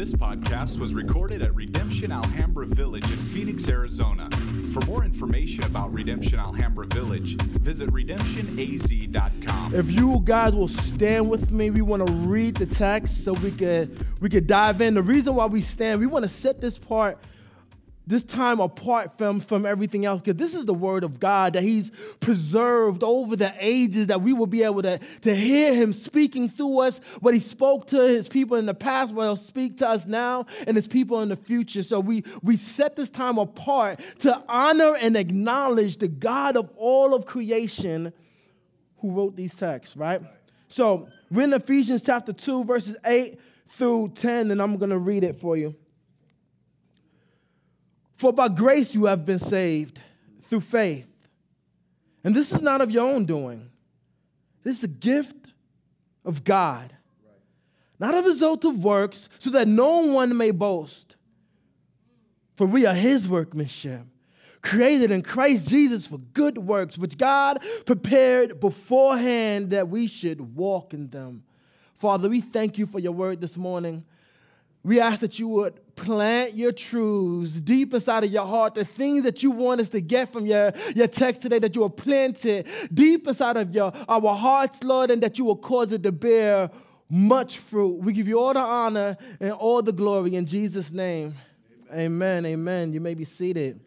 This podcast was recorded at Redemption Alhambra Village in Phoenix, Arizona. For more information about Redemption Alhambra Village, visit redemptionaz.com. If you guys will stand with me, we want to read the text so we could we could dive in. The reason why we stand, we want to set this part this time apart from, from everything else because this is the word of God that He's preserved over the ages that we will be able to, to hear Him speaking through us, what He spoke to His people in the past, what He'll speak to us now and His people in the future. So we, we set this time apart to honor and acknowledge the God of all of creation who wrote these texts, right? So we're in Ephesians chapter 2, verses 8 through 10, and I'm going to read it for you. For by grace you have been saved through faith. And this is not of your own doing, this is a gift of God, not a result of works, so that no one may boast. For we are his workmanship, created in Christ Jesus for good works, which God prepared beforehand that we should walk in them. Father, we thank you for your word this morning. We ask that you would plant your truths deep inside of your heart, the things that you want us to get from your, your text today, that you will plant it deep inside of your, our hearts, Lord, and that you will cause it to bear much fruit. We give you all the honor and all the glory in Jesus' name. Amen. Amen. Amen. You may be seated.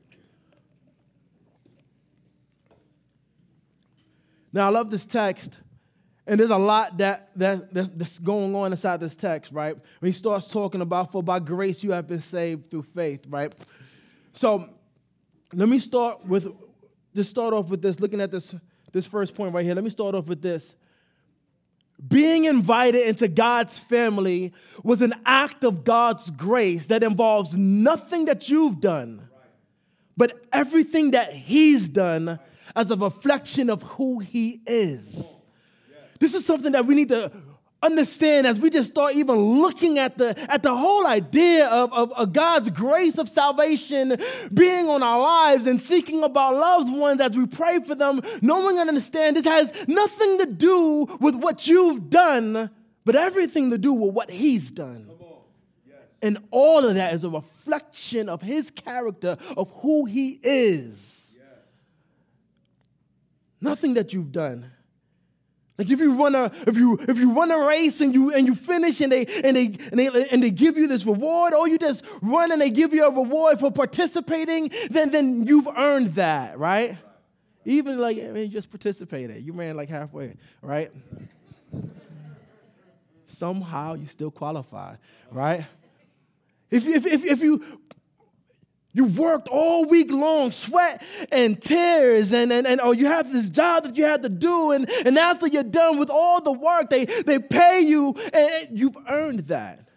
Now, I love this text and there's a lot that, that, that's going on inside this text, right? When he starts talking about, for by grace you have been saved through faith, right? So let me start with, just start off with this, looking at this, this first point right here. Let me start off with this. Being invited into God's family was an act of God's grace that involves nothing that you've done, but everything that He's done as a reflection of who He is. This is something that we need to understand as we just start even looking at the at the whole idea of, of, of, God's grace of salvation being on our lives and thinking about loved ones as we pray for them, knowing and understand this has nothing to do with what you've done, but everything to do with what He's done. Yes. And all of that is a reflection of His character, of who He is. Yes. Nothing that you've done like if you run a if you if you run a race and you and you finish and they and they and they and they give you this reward, or you just run and they give you a reward for participating, then then you've earned that, right? Even like I mean, you just participated, you ran like halfway, right? Somehow you still qualify, right? If, if, if, if you you worked all week long, sweat and tears, and, and, and oh, you have this job that you had to do, and, and after you're done with all the work, they, they pay you, and you've earned that.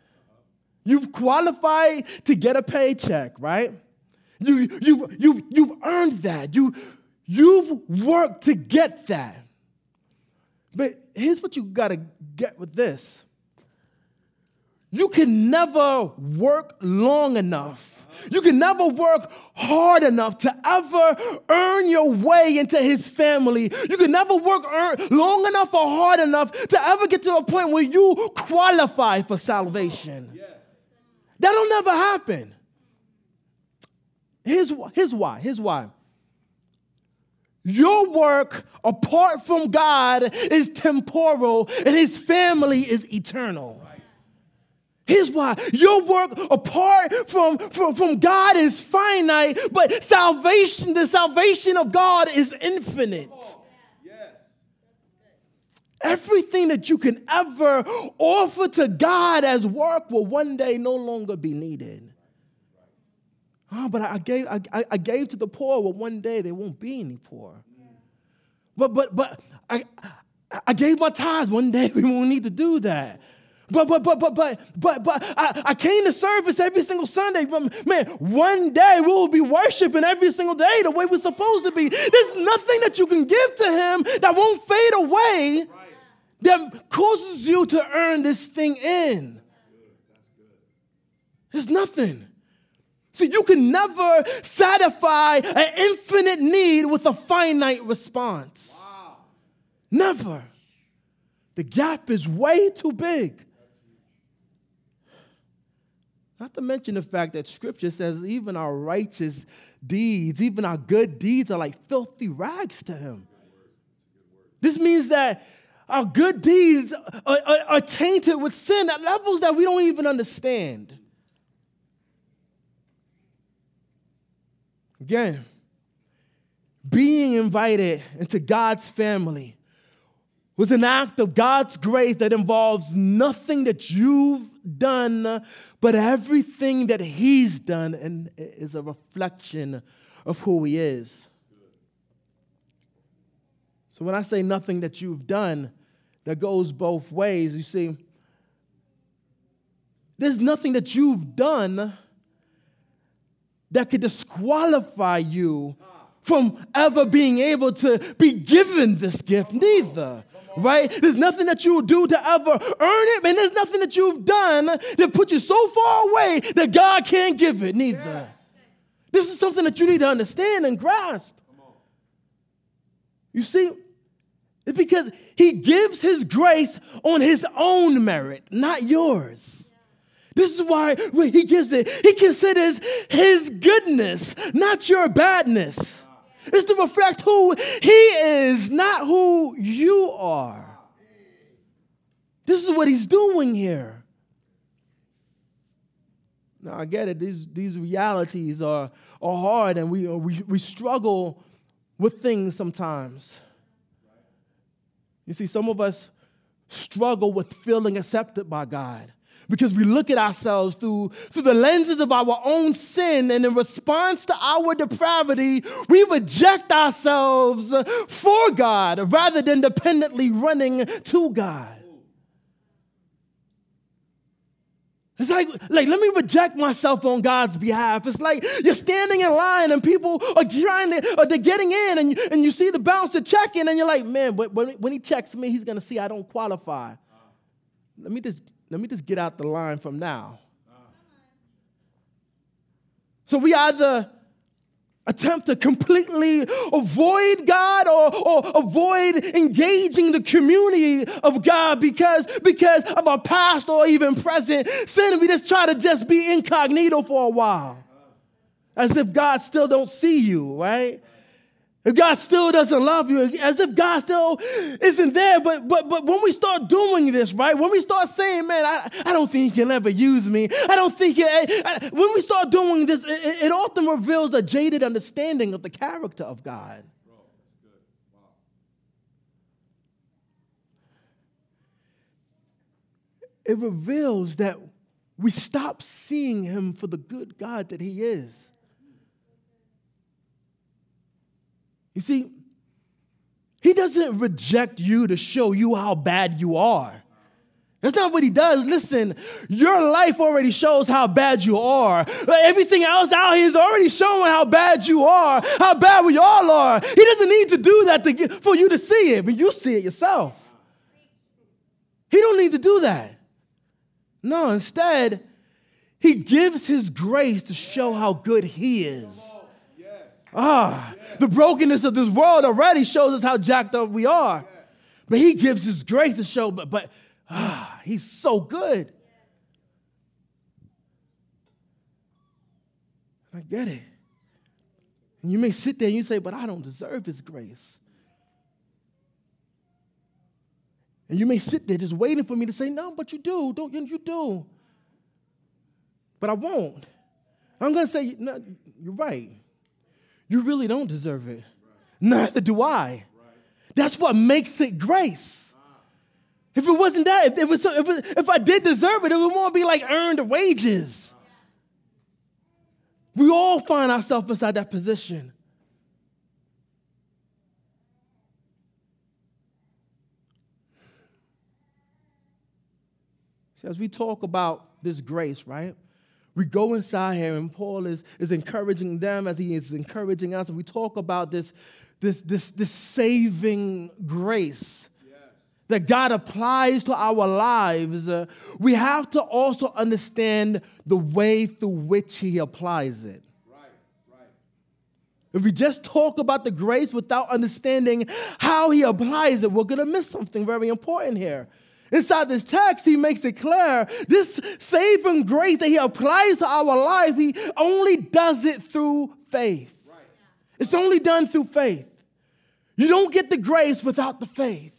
You've qualified to get a paycheck, right? You, you've, you've, you've earned that. You, you've worked to get that. But here's what you got to get with this you can never work long enough you can never work hard enough to ever earn your way into his family. You can never work long enough or hard enough to ever get to a point where you qualify for salvation. That'll never happen. Here's, here's why. Here's why. Your work apart from God is temporal and his family is eternal. Here's why your work apart from, from, from God is finite, but salvation, the salvation of God is infinite. Everything that you can ever offer to God as work will one day no longer be needed. Oh, but I gave, I, I gave to the poor, well, one day there won't be any poor. But, but, but I, I gave my tithes, one day we won't need to do that. But but but but but but but I, I came to service every single Sunday. But man, one day we will be worshiping every single day the way we're supposed to be. There's nothing that you can give to him that won't fade away that causes you to earn this thing in. There's nothing. See, you can never satisfy an infinite need with a finite response. Wow. Never. The gap is way too big. Not to mention the fact that scripture says even our righteous deeds, even our good deeds are like filthy rags to him. This means that our good deeds are, are, are tainted with sin at levels that we don't even understand. Again, being invited into God's family was an act of God's grace that involves nothing that you've done, but everything that He's done, and is a reflection of who He is. So when I say nothing that you've done, that goes both ways. You see, there's nothing that you've done that could disqualify you from ever being able to be given this gift, neither. Right? There's nothing that you will do to ever earn it, and there's nothing that you've done that put you so far away that God can't give it, neither. Yes. This is something that you need to understand and grasp. You see, it's because He gives His grace on His own merit, not yours. This is why He gives it. He considers His goodness, not your badness. It's to reflect who He is, not who you are. This is what He's doing here. Now, I get it. These, these realities are, are hard and we, uh, we, we struggle with things sometimes. You see, some of us struggle with feeling accepted by God because we look at ourselves through, through the lenses of our own sin, and in response to our depravity, we reject ourselves for God rather than dependently running to God. It's like, like, let me reject myself on God's behalf. It's like you're standing in line and people are trying to, or they're getting in and, and you see the bouncer checking and you're like, man, when, when he checks me, he's going to see I don't qualify. Let me, just, let me just get out the line from now. So we either attempt to completely avoid God or, or avoid engaging the community of God because, because of our past or even present sin. We just try to just be incognito for a while. As if God still don't see you, right? If God still doesn't love you, as if God still isn't there. But but but when we start doing this, right? When we start saying, "Man, I, I don't think He can ever use me," I don't think it. when we start doing this, it, it often reveals a jaded understanding of the character of God. It reveals that we stop seeing Him for the good God that He is. You see, he doesn't reject you to show you how bad you are. That's not what he does. Listen, your life already shows how bad you are. Like everything else out here is already showing how bad you are, how bad we all are. He doesn't need to do that to get, for you to see it, but you see it yourself. He don't need to do that. No, instead, he gives his grace to show how good he is. Ah, the brokenness of this world already shows us how jacked up we are. But he gives his grace to show, but, but ah, he's so good. I get it. And you may sit there and you say, but I don't deserve his grace. And you may sit there just waiting for me to say, no, but you do. Don't you You do. But I won't. I'm to say, no, you're right. You really don't deserve it. Neither do I. That's what makes it grace. If it wasn't that, if, it was, if, it, if I did deserve it, it would more be like earned wages. We all find ourselves inside that position. See, as we talk about this grace, right? We go inside here and Paul is, is encouraging them as he is encouraging us. And we talk about this, this, this, this saving grace that God applies to our lives. Uh, we have to also understand the way through which he applies it. Right, right. If we just talk about the grace without understanding how he applies it, we're going to miss something very important here. Inside this text, he makes it clear this saving grace that he applies to our life, he only does it through faith. Right. It's only done through faith. You don't get the grace without the faith.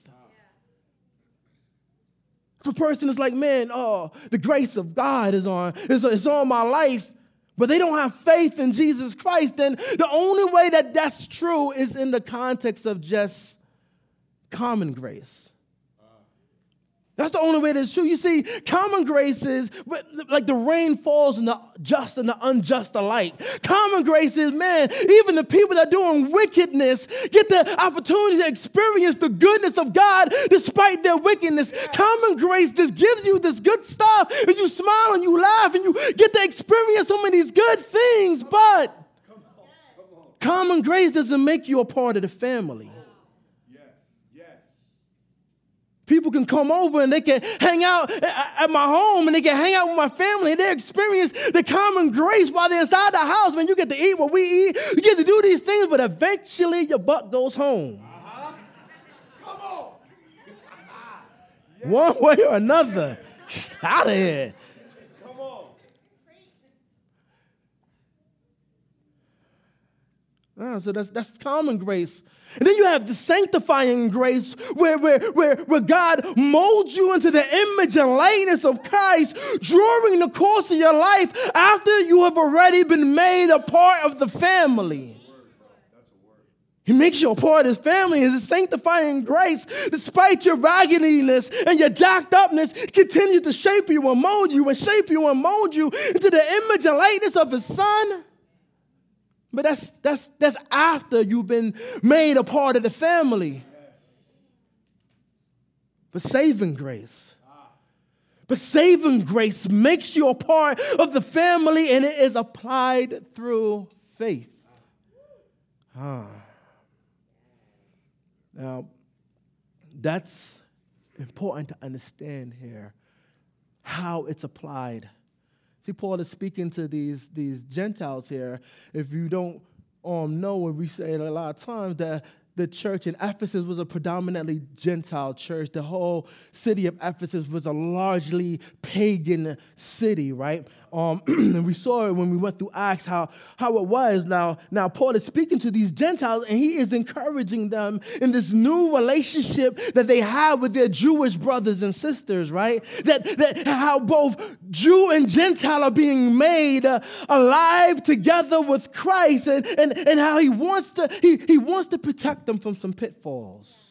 If a person is like, man, oh, the grace of God is on, is, is on my life, but they don't have faith in Jesus Christ, then the only way that that's true is in the context of just common grace. That's the only way that's true. You see, common grace is like the rain falls on the just and the unjust alike. Common grace is, man, even the people that are doing wickedness get the opportunity to experience the goodness of God despite their wickedness. Common grace just gives you this good stuff, and you smile and you laugh and you get to experience some of these good things, but common grace doesn't make you a part of the family. People can come over and they can hang out at my home and they can hang out with my family and they experience the common grace while they're inside the house. Man, you get to eat what we eat, you get to do these things, but eventually your butt goes home. Uh-huh. Come on. One way or another. Out of here. Come on. So that's, that's common grace. And then you have the sanctifying grace where, where, where, where God molds you into the image and likeness of Christ during the course of your life after you have already been made a part of the family. He makes you a part of his family. His sanctifying grace, despite your raggediness and your jacked upness, continues to shape you and mold you and shape you and mold you into the image and likeness of his son. But that's, that's, that's after you've been made a part of the family. But saving grace. But saving grace makes you a part of the family and it is applied through faith. Ah. Now, that's important to understand here how it's applied See, Paul is speaking to these, these Gentiles here. If you don't um, know, and we say it a lot of times, that the church in Ephesus was a predominantly Gentile church. The whole city of Ephesus was a largely pagan city, right? Um, and we saw it when we went through Acts how, how it was. Now, now Paul is speaking to these Gentiles and he is encouraging them in this new relationship that they have with their Jewish brothers and sisters, right? That, that how both Jew and Gentile are being made uh, alive together with Christ and, and, and how he wants to he, he wants to protect them from some pitfalls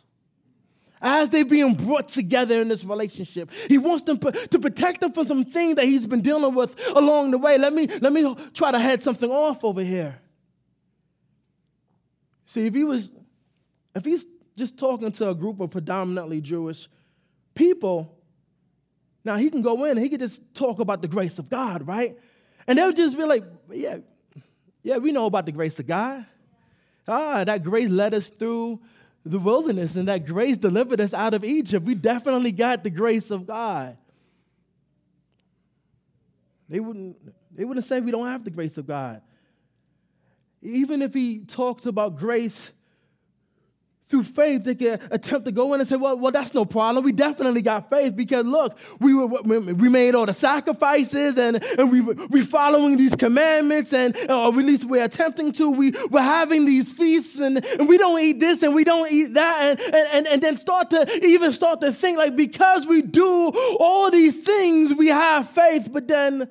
as they're being brought together in this relationship. He wants them to protect them from some things that he's been dealing with along the way. Let me, let me try to head something off over here. See, if he was, if he's just talking to a group of predominantly Jewish people, now he can go in and he can just talk about the grace of God, right? And they'll just be like, yeah, yeah, we know about the grace of God. Ah, that grace led us through the wilderness and that grace delivered us out of Egypt. We definitely got the grace of God. They wouldn't, they wouldn't say we don't have the grace of God. Even if he talks about grace through faith, they can attempt to go in and say, well, well, that's no problem. We definitely got faith because look, we were we made all the sacrifices and, and we we following these commandments and or at least we're attempting to. We we're having these feasts and, and we don't eat this and we don't eat that and, and, and then start to even start to think like because we do all these things, we have faith, but then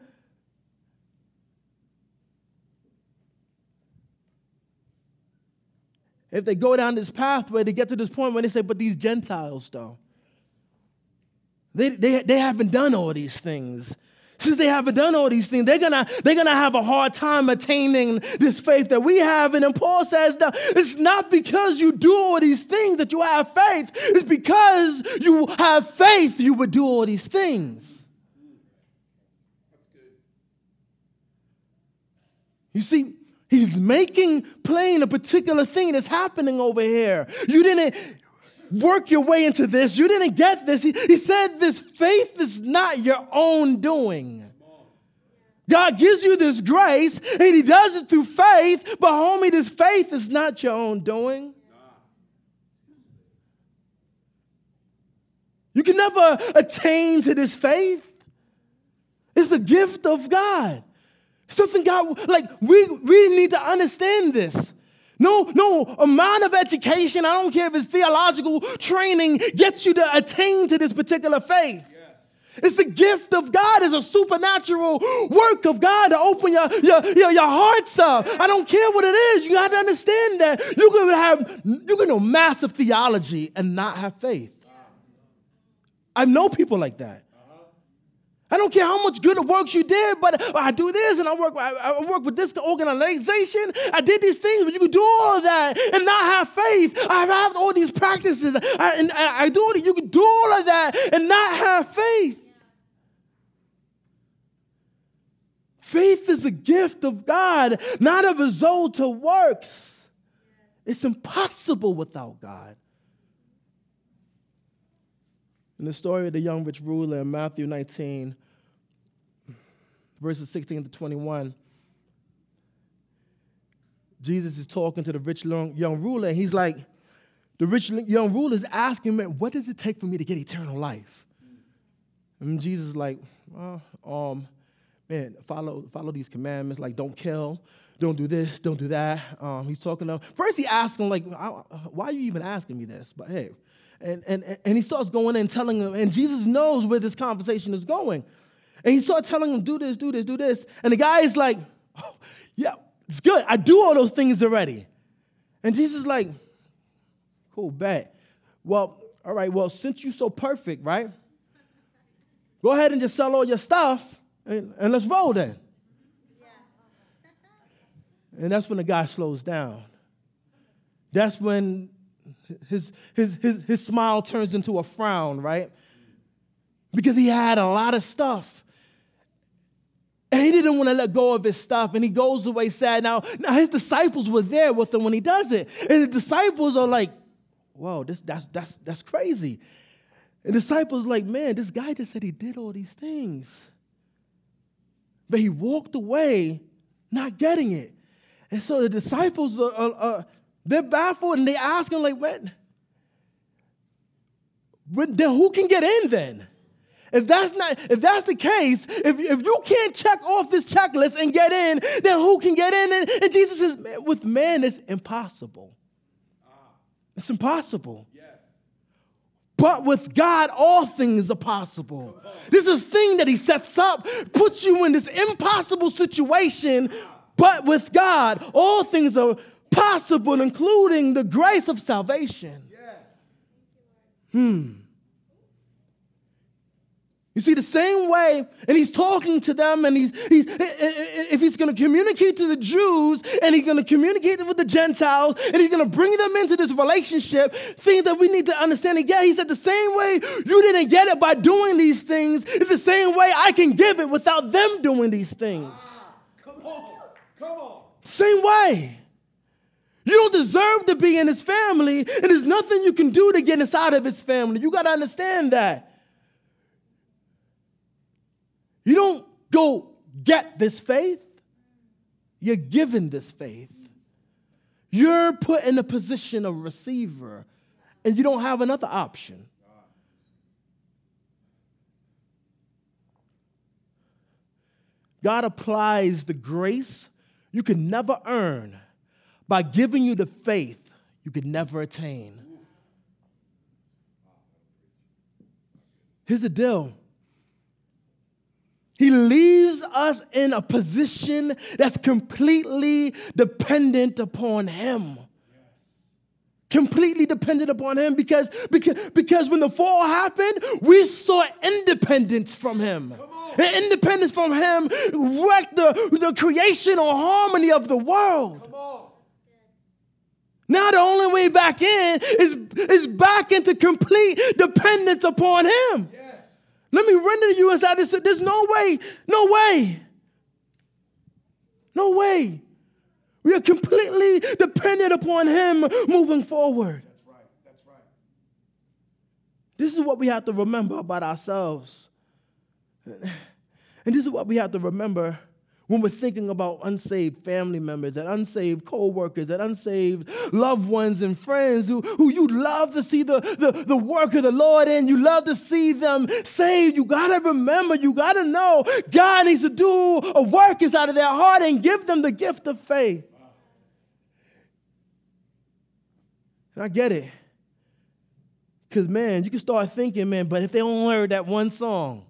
if they go down this pathway to get to this point when they say, but these Gentiles, though, they, they, they haven't done all these things. Since they haven't done all these things, they're gonna, they're gonna have a hard time attaining this faith that we have. And then Paul says that it's not because you do all these things that you have faith, it's because you have faith you would do all these things. You see, He's making plain a particular thing that's happening over here. You didn't work your way into this, you didn't get this. He, he said, This faith is not your own doing. God gives you this grace and He does it through faith, but homie, this faith is not your own doing. You can never attain to this faith. It's a gift of God. Something God, like, we, we need to understand this. No, no amount of education, I don't care if it's theological training, gets you to attain to this particular faith. It's a gift of God. It's a supernatural work of God to open your, your, your, your hearts up. I don't care what it is. You got to understand that. You can have you can know massive theology and not have faith. I know people like that. I don't care how much good works you did, but I do this and I work, I work with this organization. I did these things, but you can do all of that and not have faith. I have all these practices I, and I do it. You can do all of that and not have faith. Faith is a gift of God, not a result of works. It's impossible without God. In the story of the young rich ruler in Matthew 19, verses 16 to 21, Jesus is talking to the rich young ruler, and he's like, the rich young ruler is asking, man, what does it take for me to get eternal life? And Jesus is like, well, um, man, follow, follow these commandments, like don't kill, don't do this, don't do that. Um, he's talking to him. First, he asks him, like, why are you even asking me this? But hey, and, and, and he starts going and telling him, and Jesus knows where this conversation is going. And he starts telling him, do this, do this, do this. And the guy is like, oh, yeah, it's good. I do all those things already. And Jesus is like, cool, bet. Well, all right, well, since you're so perfect, right? Go ahead and just sell all your stuff and, and let's roll then. And that's when the guy slows down. That's when his, his, his, his smile turns into a frown, right? Because he had a lot of stuff. And he didn't want to let go of his stuff, and he goes away sad. Now, now his disciples were there with him when he does it. And the disciples are like, whoa, this, that's, that's, that's crazy. And disciples like, man, this guy just said he did all these things. But he walked away not getting it. And so the disciples are, are they're baffled and they ask him, like, what? Then who can get in then? If that's not, if that's the case, if, if you can't check off this checklist and get in, then who can get in? And, and Jesus says, man, with man, it's impossible. Ah. It's impossible. But with God, all things are possible. This is a thing that He sets up, puts you in this impossible situation. But with God, all things are possible, including the grace of salvation. Yes. Hmm. You see, the same way, and he's talking to them, and he's, he's if he's going to communicate to the Jews, and he's going to communicate with the Gentiles, and he's going to bring them into this relationship, things that we need to understand. And yeah, he said the same way you didn't get it by doing these things, it's the same way I can give it without them doing these things. Ah, come on, come on. Same way. You don't deserve to be in his family, and there's nothing you can do to get inside of his family. You got to understand that. You don't go get this faith, you're given this faith. You're put in a position of receiver, and you don't have another option. God applies the grace you can never earn by giving you the faith you could never attain. Here's the deal he leaves us in a position that's completely dependent upon Him. Completely dependent upon Him because, because, because when the fall happened, we saw independence from Him. And independence from Him wrecked the, the creation or harmony of the world. Now the only way back in is, is back into complete dependence upon Him. Yeah. Let me render to you inside this. There's no way, no way, no way. We are completely dependent upon Him moving forward. That's right. That's right. This is what we have to remember about ourselves. And this is what we have to remember when we're thinking about unsaved family members and unsaved co-workers and unsaved loved ones and friends who, who you love to see the, the, the work of the Lord in, you love to see them saved, you gotta remember, you gotta know God needs to do a work inside of their heart and give them the gift of faith. And I get it. Because, man, you can start thinking, man, but if they only heard that one song,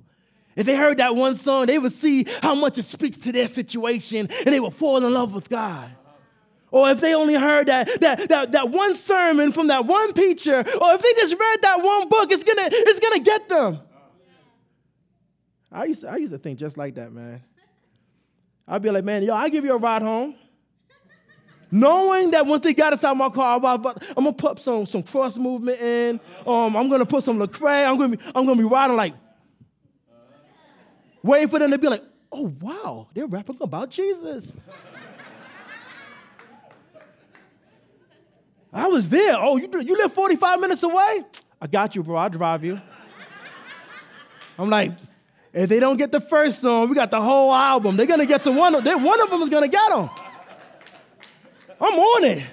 if they heard that one song, they would see how much it speaks to their situation and they would fall in love with God. Or if they only heard that, that, that, that one sermon from that one preacher, or if they just read that one book, it's gonna, it's gonna get them. I used, to, I used to think just like that, man. I'd be like, man, yo, I'll give you a ride home. Knowing that once they got inside my car, I'm, about, I'm gonna put some, some cross movement in. Um, I'm gonna put some Lecrae. I'm gonna be, I'm gonna be riding like waiting for them to be like, oh, wow, they're rapping about Jesus. I was there. Oh, you, you live 45 minutes away? I got you, bro. I'll drive you. I'm like, if they don't get the first song, we got the whole album. They're gonna get to one of them. One of them is gonna get them. I'm on it.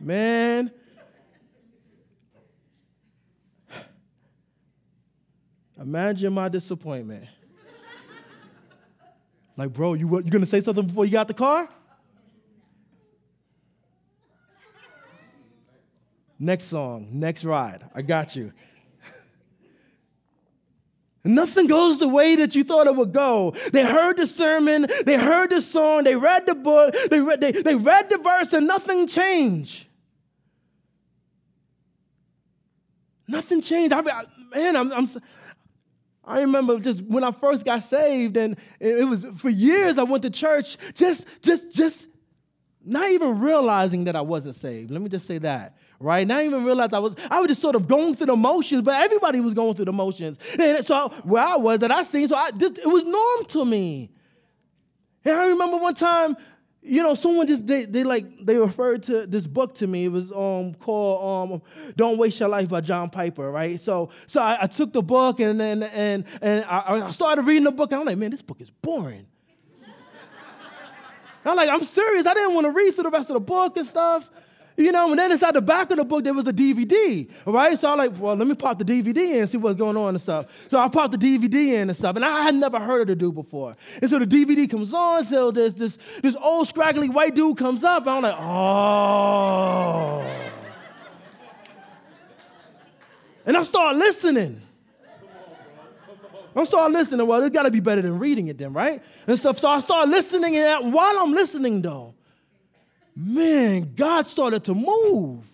Man, Imagine my disappointment. like, bro, you, you gonna say something before you got the car? Next song, next ride. I got you. Nothing goes the way that you thought it would go. They heard the sermon, they heard the song, they read the book, they read, they, they read the verse, and nothing changed. Nothing changed. I, I man, I'm, I'm, I remember just when I first got saved, and it was for years I went to church just, just, just not even realizing that I wasn't saved. Let me just say that, right? Not even realize I was, I was just sort of going through the motions, but everybody was going through the motions. And so where I was that I seen, so I, it was norm to me. And I remember one time you know, someone just they, they like they referred to this book to me. It was um called um "Don't Waste Your Life" by John Piper, right? So so I, I took the book and and and and I, I, started reading the book. And I'm like, man, this book is boring. I'm like, I'm serious. I didn't want to read through the rest of the book and stuff. You know, and then inside the back of the book, there was a DVD, right? So I'm like, well, let me pop the DVD in and see what's going on and stuff. So I popped the DVD in and stuff, and I had never heard of the dude before. And so the DVD comes on, so this, this, this old scraggly white dude comes up, and I'm like, oh. And I start listening. I start listening. Well, it's got to be better than reading it, then, right? And stuff. So I start listening, and while I'm listening, though, man, God started to move.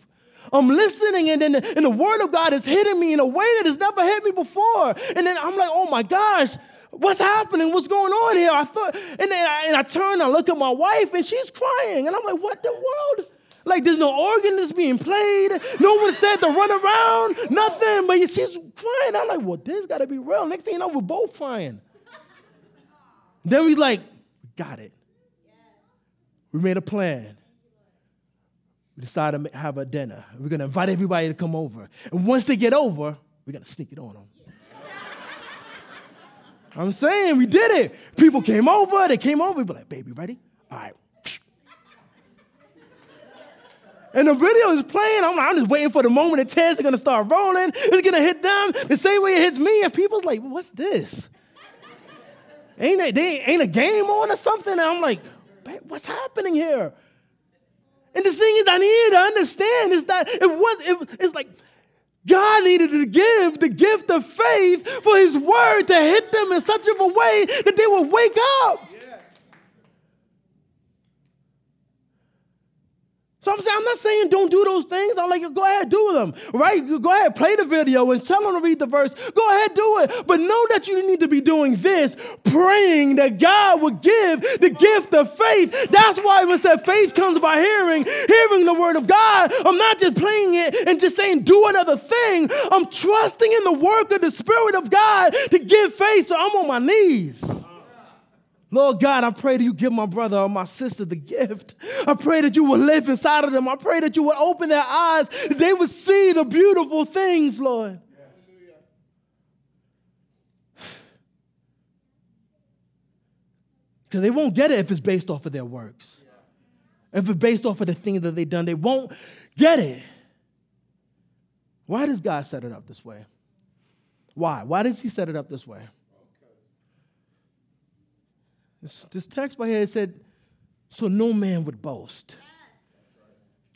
I'm listening, and then the, and the word of God is hitting me in a way that has never hit me before. And then I'm like, oh my gosh, what's happening? What's going on here? I thought, and then I, and I turn and I look at my wife, and she's crying. And I'm like, what the world? Like there's no organ that's being played. No one said to run around. Nothing. But she's crying. I'm like, well, this got to be real. Next thing you know, we're both crying. Then we like, got it. We made a plan we decide to have a dinner. We're going to invite everybody to come over. And once they get over, we're going to sneak it on them. I'm saying we did it. People came over, they came over, we be like, baby, ready? All right. And the video is playing. I'm, I'm just waiting for the moment the tears are gonna start rolling. It's gonna hit them the same way it hits me. And people's like, what's this? ain't, they, they, ain't a game on or something? And I'm like, what's happening here? And the thing is, I needed to understand is that it was, it, it's like God needed to give the gift of faith for his word to hit them in such of a way that they would wake up. So I'm saying, I'm not saying don't do those things. I'm like, go ahead, do them, right? Go ahead, play the video and tell them to read the verse. Go ahead, do it. But know that you need to be doing this, praying that God will give the gift of faith. That's why when said faith comes by hearing, hearing the word of God. I'm not just playing it and just saying do another thing. I'm trusting in the work of the Spirit of God to give faith. So I'm on my knees. Lord God, I pray that you give my brother or my sister the gift. I pray that you will live inside of them. I pray that you would open their eyes, they would see the beautiful things, Lord. Because they won't get it if it's based off of their works. If it's based off of the things that they've done, they won't get it. Why does God set it up this way? Why? Why does He set it up this way? This, this text right here said, so no man would boast.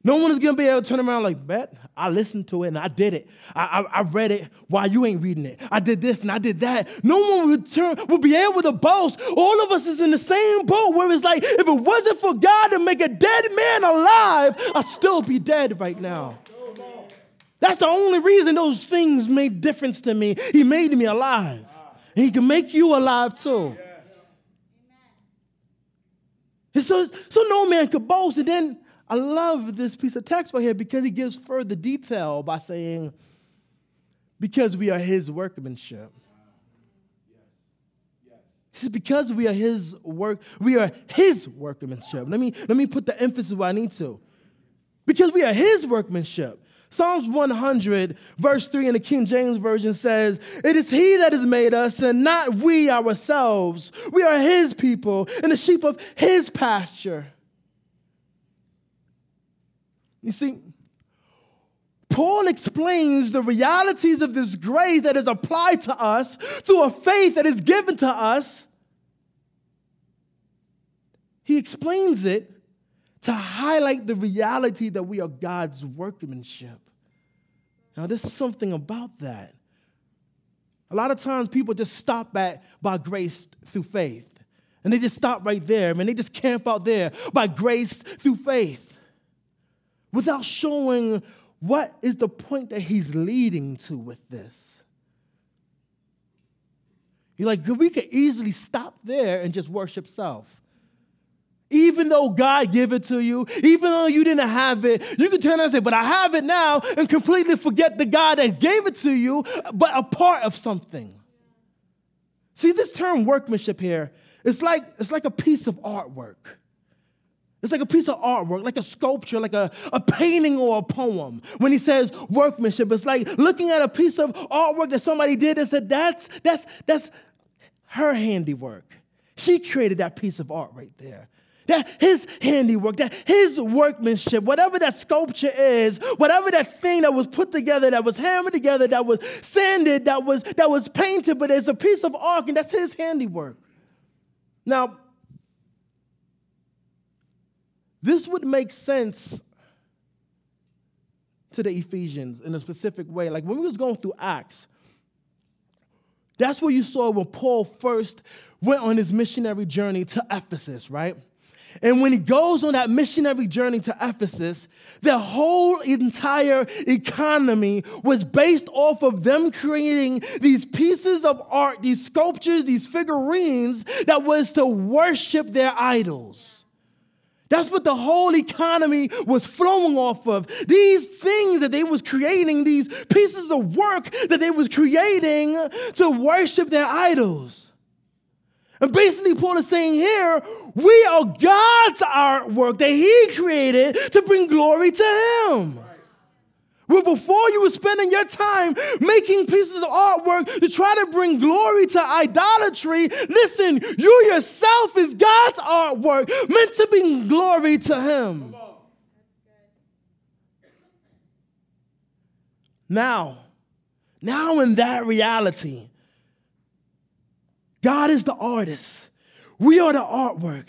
No one is gonna be able to turn around like, bet, I listened to it and I did it. I, I, I, read it while you ain't reading it. I did this and I did that. No one would turn would be able to boast. All of us is in the same boat where it's like, if it wasn't for God to make a dead man alive, I'd still be dead right now. That's the only reason those things made difference to me. He made me alive. he can make you alive too. So, so no man could boast. And then I love this piece of text right here because he gives further detail by saying, because we are his workmanship. He says, because we are his work, we are his workmanship. Let me, let me put the emphasis where I need to. Because we are his workmanship. Psalms 100, verse 3 in the King James Version says, It is He that has made us and not we ourselves. We are His people and the sheep of His pasture. You see, Paul explains the realities of this grace that is applied to us through a faith that is given to us. He explains it to highlight the reality that we are God's workmanship. Now, there's something about that. A lot of times people just stop at by grace through faith. And they just stop right there, and they just camp out there by grace through faith without showing what is the point that he's leading to with this. You're like, we could easily stop there and just worship self. Even though God gave it to you, even though you didn't have it, you can turn around and say, But I have it now, and completely forget the God that gave it to you, but a part of something. See, this term workmanship here, it's like, it's like a piece of artwork. It's like a piece of artwork, like a sculpture, like a, a painting or a poem. When he says workmanship, it's like looking at a piece of artwork that somebody did and said, that's, that's, that's her handiwork. She created that piece of art right there that his handiwork, that his workmanship, whatever that sculpture is, whatever that thing that was put together, that was hammered together, that was sanded, that was that was painted, but it's a piece of art, and that's his handiwork. Now, this would make sense to the Ephesians in a specific way. Like when we was going through Acts, that's where you saw when Paul first went on his missionary journey to Ephesus, right? And when he goes on that missionary journey to Ephesus, the whole entire economy was based off of them creating these pieces of art, these sculptures, these figurines that was to worship their idols. That's what the whole economy was flowing off of. These things that they was creating, these pieces of work that they was creating to worship their idols. And basically, Paul is saying here, we are God's artwork that He created to bring glory to Him. Well, before you were spending your time making pieces of artwork to try to bring glory to idolatry, listen, you yourself is God's artwork meant to bring glory to Him. Now, now in that reality, God is the artist. We are the artwork.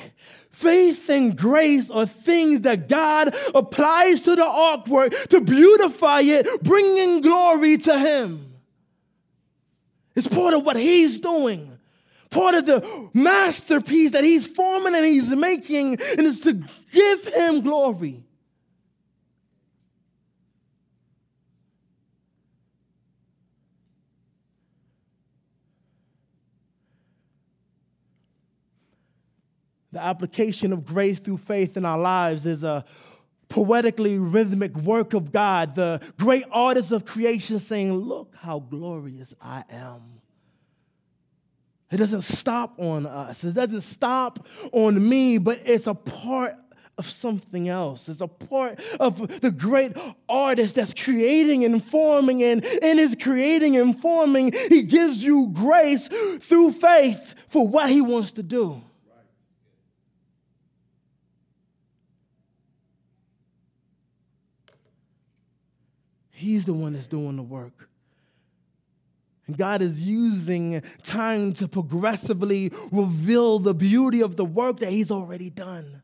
Faith and grace are things that God applies to the artwork to beautify it, bringing glory to Him. It's part of what He's doing, part of the masterpiece that He's forming and He's making, and it's to give Him glory. The application of grace through faith in our lives is a poetically rhythmic work of God, the great artist of creation saying, Look how glorious I am. It doesn't stop on us, it doesn't stop on me, but it's a part of something else. It's a part of the great artist that's creating and forming, and in his creating and forming, he gives you grace through faith for what he wants to do. He's the one that's doing the work. And God is using time to progressively reveal the beauty of the work that He's already done.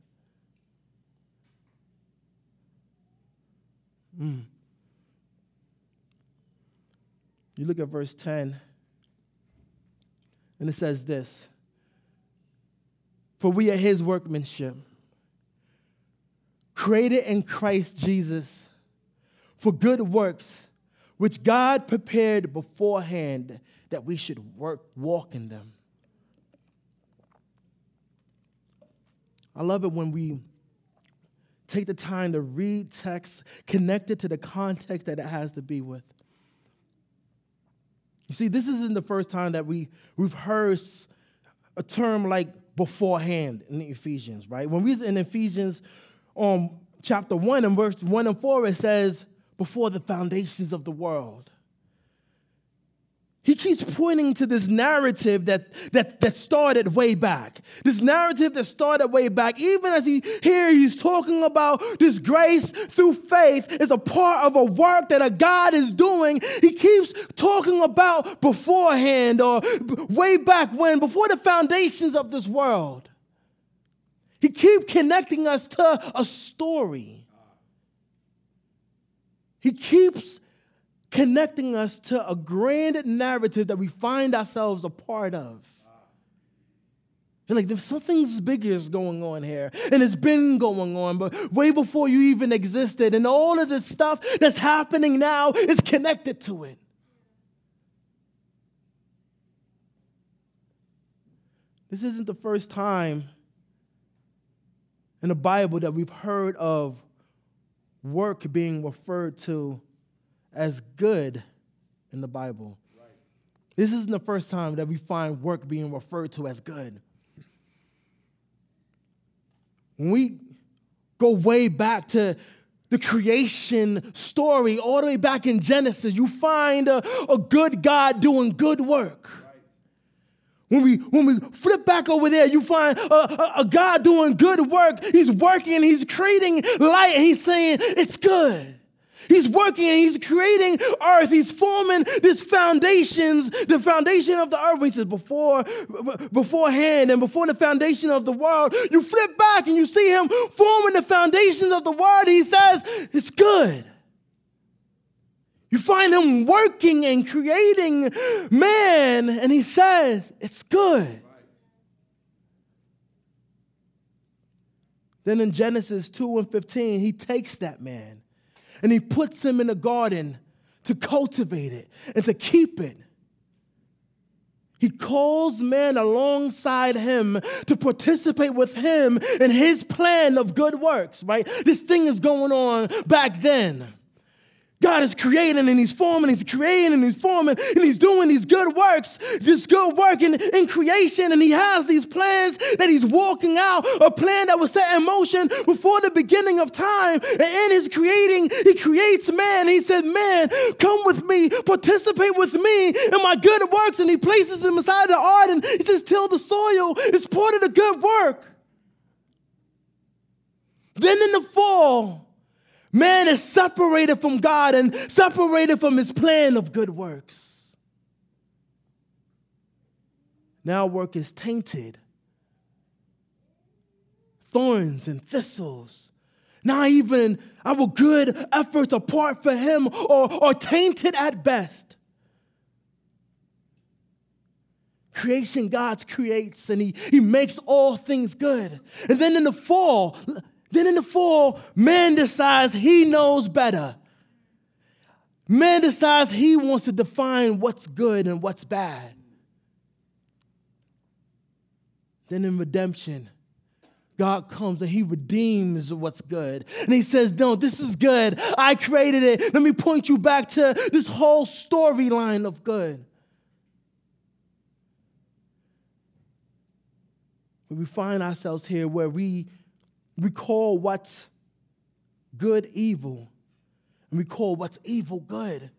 Mm. You look at verse 10, and it says this For we are His workmanship, created in Christ Jesus for good works which God prepared beforehand that we should work, walk in them. I love it when we take the time to read text connected to the context that it has to be with. You see, this isn't the first time that we, we've heard a term like beforehand in Ephesians, right? When we're in Ephesians um, chapter 1 and verse 1 and 4, it says, before the foundations of the world. He keeps pointing to this narrative that, that, that started way back. This narrative that started way back. Even as he here he's talking about this grace through faith is a part of a work that a God is doing. He keeps talking about beforehand or way back when, before the foundations of this world. He keeps connecting us to a story. He keeps connecting us to a grand narrative that we find ourselves a part of. And like, there's something's bigger is going on here. And it's been going on, but way before you even existed. And all of this stuff that's happening now is connected to it. This isn't the first time in the Bible that we've heard of work being referred to as good in the Bible. Right. This isn't the first time that we find work being referred to as good. When we go way back to the creation story, all the way back in Genesis, you find a, a good God doing good work. When we, when we flip back over there, you find a, a, a, God doing good work. He's working, he's creating light, and he's saying, It's good. He's working and he's creating earth. He's forming these foundations, the foundation of the earth. He says, before, beforehand and before the foundation of the world, you flip back and you see him forming the foundations of the world. He says, It's good. You find him working and creating man, and he says, It's good. Then in Genesis 2 and 15, he takes that man and he puts him in a garden to cultivate it and to keep it. He calls man alongside him to participate with him in his plan of good works, right? This thing is going on back then. God is creating and He's forming, He's creating and He's forming, and He's doing these good works, this good work in, in creation, and He has these plans that He's walking out, a plan that was set in motion before the beginning of time. And in His creating, He creates man. He said, Man, come with me, participate with me in my good works. And He places him inside the garden. He says, Till the soil is part of the good work. Then in the fall, Man is separated from God and separated from his plan of good works. Now work is tainted. Thorns and thistles. Now even our good efforts apart for him are, are tainted at best. Creation God creates and he, he makes all things good. And then in the fall, then in the fall, man decides he knows better. Man decides he wants to define what's good and what's bad. Then in redemption, God comes and he redeems what's good. And he says, No, this is good. I created it. Let me point you back to this whole storyline of good. we find ourselves here where we we call what's good evil, and we call what's evil good.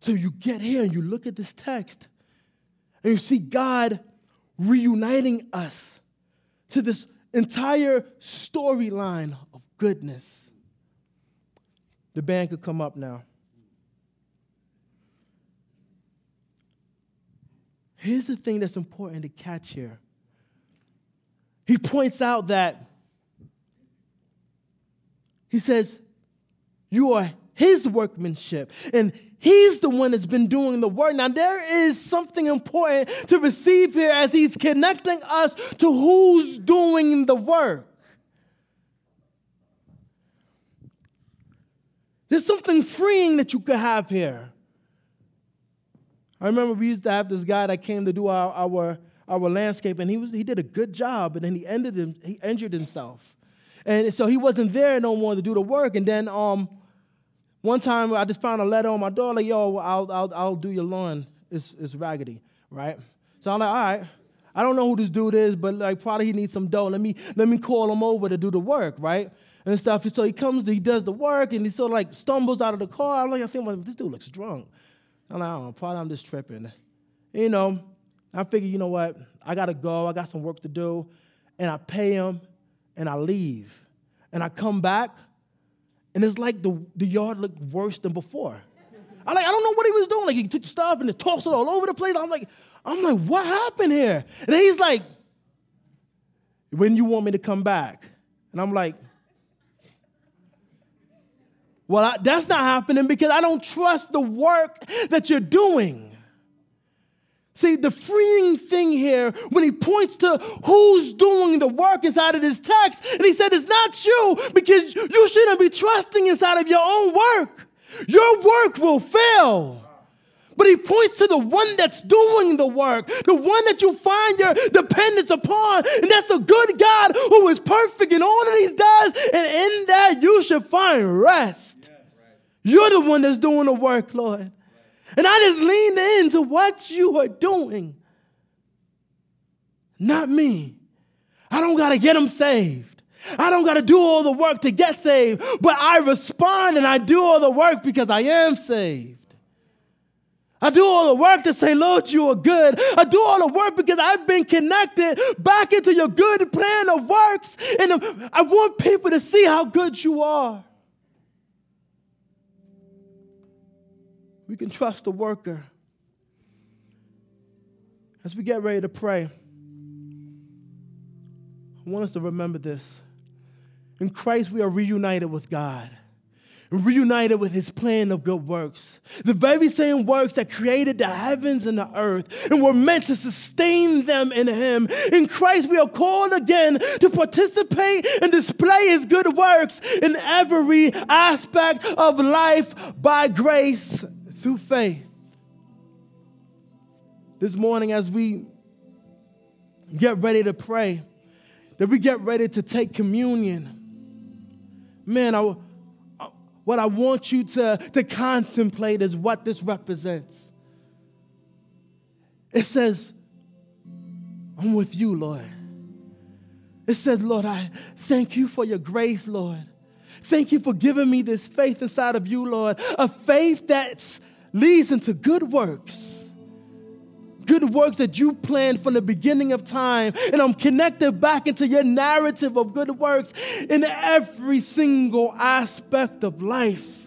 So you get here and you look at this text, and you see God reuniting us to this entire storyline of goodness. The band could come up now. Here's the thing that's important to catch here. He points out that he says, You are his workmanship, and he's the one that's been doing the work. Now, there is something important to receive here as he's connecting us to who's doing the work. There's something freeing that you could have here. I remember we used to have this guy that came to do our, our, our landscape, and he, was, he did a good job, but then he, ended him, he injured himself. And so he wasn't there no more to do the work. And then um, one time I just found a letter on my door, like, yo, I'll, I'll, I'll do your lawn. It's, it's raggedy, right? So I'm like, all right. I don't know who this dude is, but like probably he needs some dough. Let me, let me call him over to do the work, right? And stuff. So he comes, he does the work, and he sort of like stumbles out of the car. I'm like, I think, well, this dude looks drunk. I'm like, I don't know, probably I'm just tripping. You know, I figure, you know what? I gotta go. I got some work to do. And I pay him and I leave. And I come back, and it's like the, the yard looked worse than before. I like, I don't know what he was doing. Like he took stuff and he tossed it all over the place. I'm like, I'm like, what happened here? And he's like, when you want me to come back? And I'm like, well, I, that's not happening because I don't trust the work that you're doing. See, the freeing thing here, when he points to who's doing the work inside of this text, and he said, It's not you because you shouldn't be trusting inside of your own work. Your work will fail. But he points to the one that's doing the work, the one that you find your dependence upon. And that's a good God who is perfect in all that he does. And in that, you should find rest. You're the one that's doing the work, Lord. And I just lean into what you are doing, not me. I don't got to get them saved. I don't got to do all the work to get saved, but I respond and I do all the work because I am saved. I do all the work to say, Lord, you are good. I do all the work because I've been connected back into your good plan of works. And I want people to see how good you are. We can trust the worker. As we get ready to pray, I want us to remember this. In Christ, we are reunited with God, reunited with his plan of good works. The very same works that created the heavens and the earth and were meant to sustain them in him. In Christ, we are called again to participate and display his good works in every aspect of life by grace through faith. This morning, as we get ready to pray, that we get ready to take communion, man, I, what I want you to, to contemplate is what this represents. It says, I'm with you, Lord. It says, Lord, I thank you for your grace, Lord. Thank you for giving me this faith inside of you, Lord. A faith that's leads into good works. Good works that you planned from the beginning of time. And I'm connected back into your narrative of good works in every single aspect of life.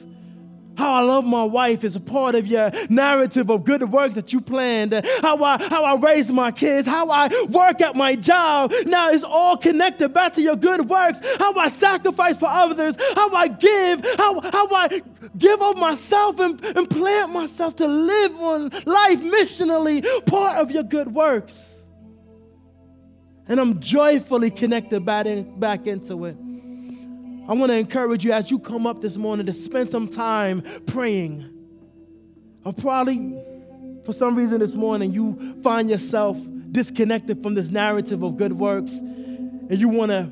How I love my wife is a part of your narrative of good work that you planned. How I, how I raise my kids, how I work at my job. Now it's all connected back to your good works. How I sacrifice for others, how I give, how, how I give of myself and, and plant myself to live on life missionally, part of your good works. And I'm joyfully connected back, in, back into it. I want to encourage you as you come up this morning to spend some time praying. Or probably, for some reason this morning, you find yourself disconnected from this narrative of good works, and you want to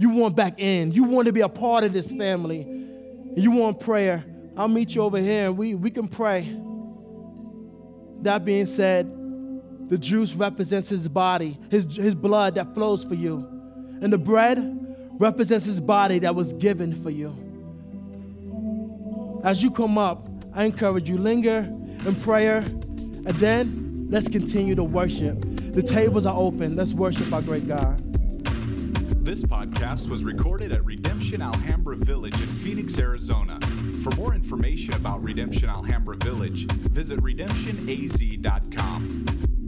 you want back in. You want to be a part of this family. You want prayer. I'll meet you over here and we, we can pray. That being said, the juice represents his body, his, his blood that flows for you. And the bread represents his body that was given for you. As you come up, I encourage you, linger in prayer, and then let's continue to worship. The tables are open. Let's worship our great God. This podcast was recorded at Redemption Alhambra Village in Phoenix, Arizona. For more information about Redemption Alhambra Village, visit redemptionaz.com.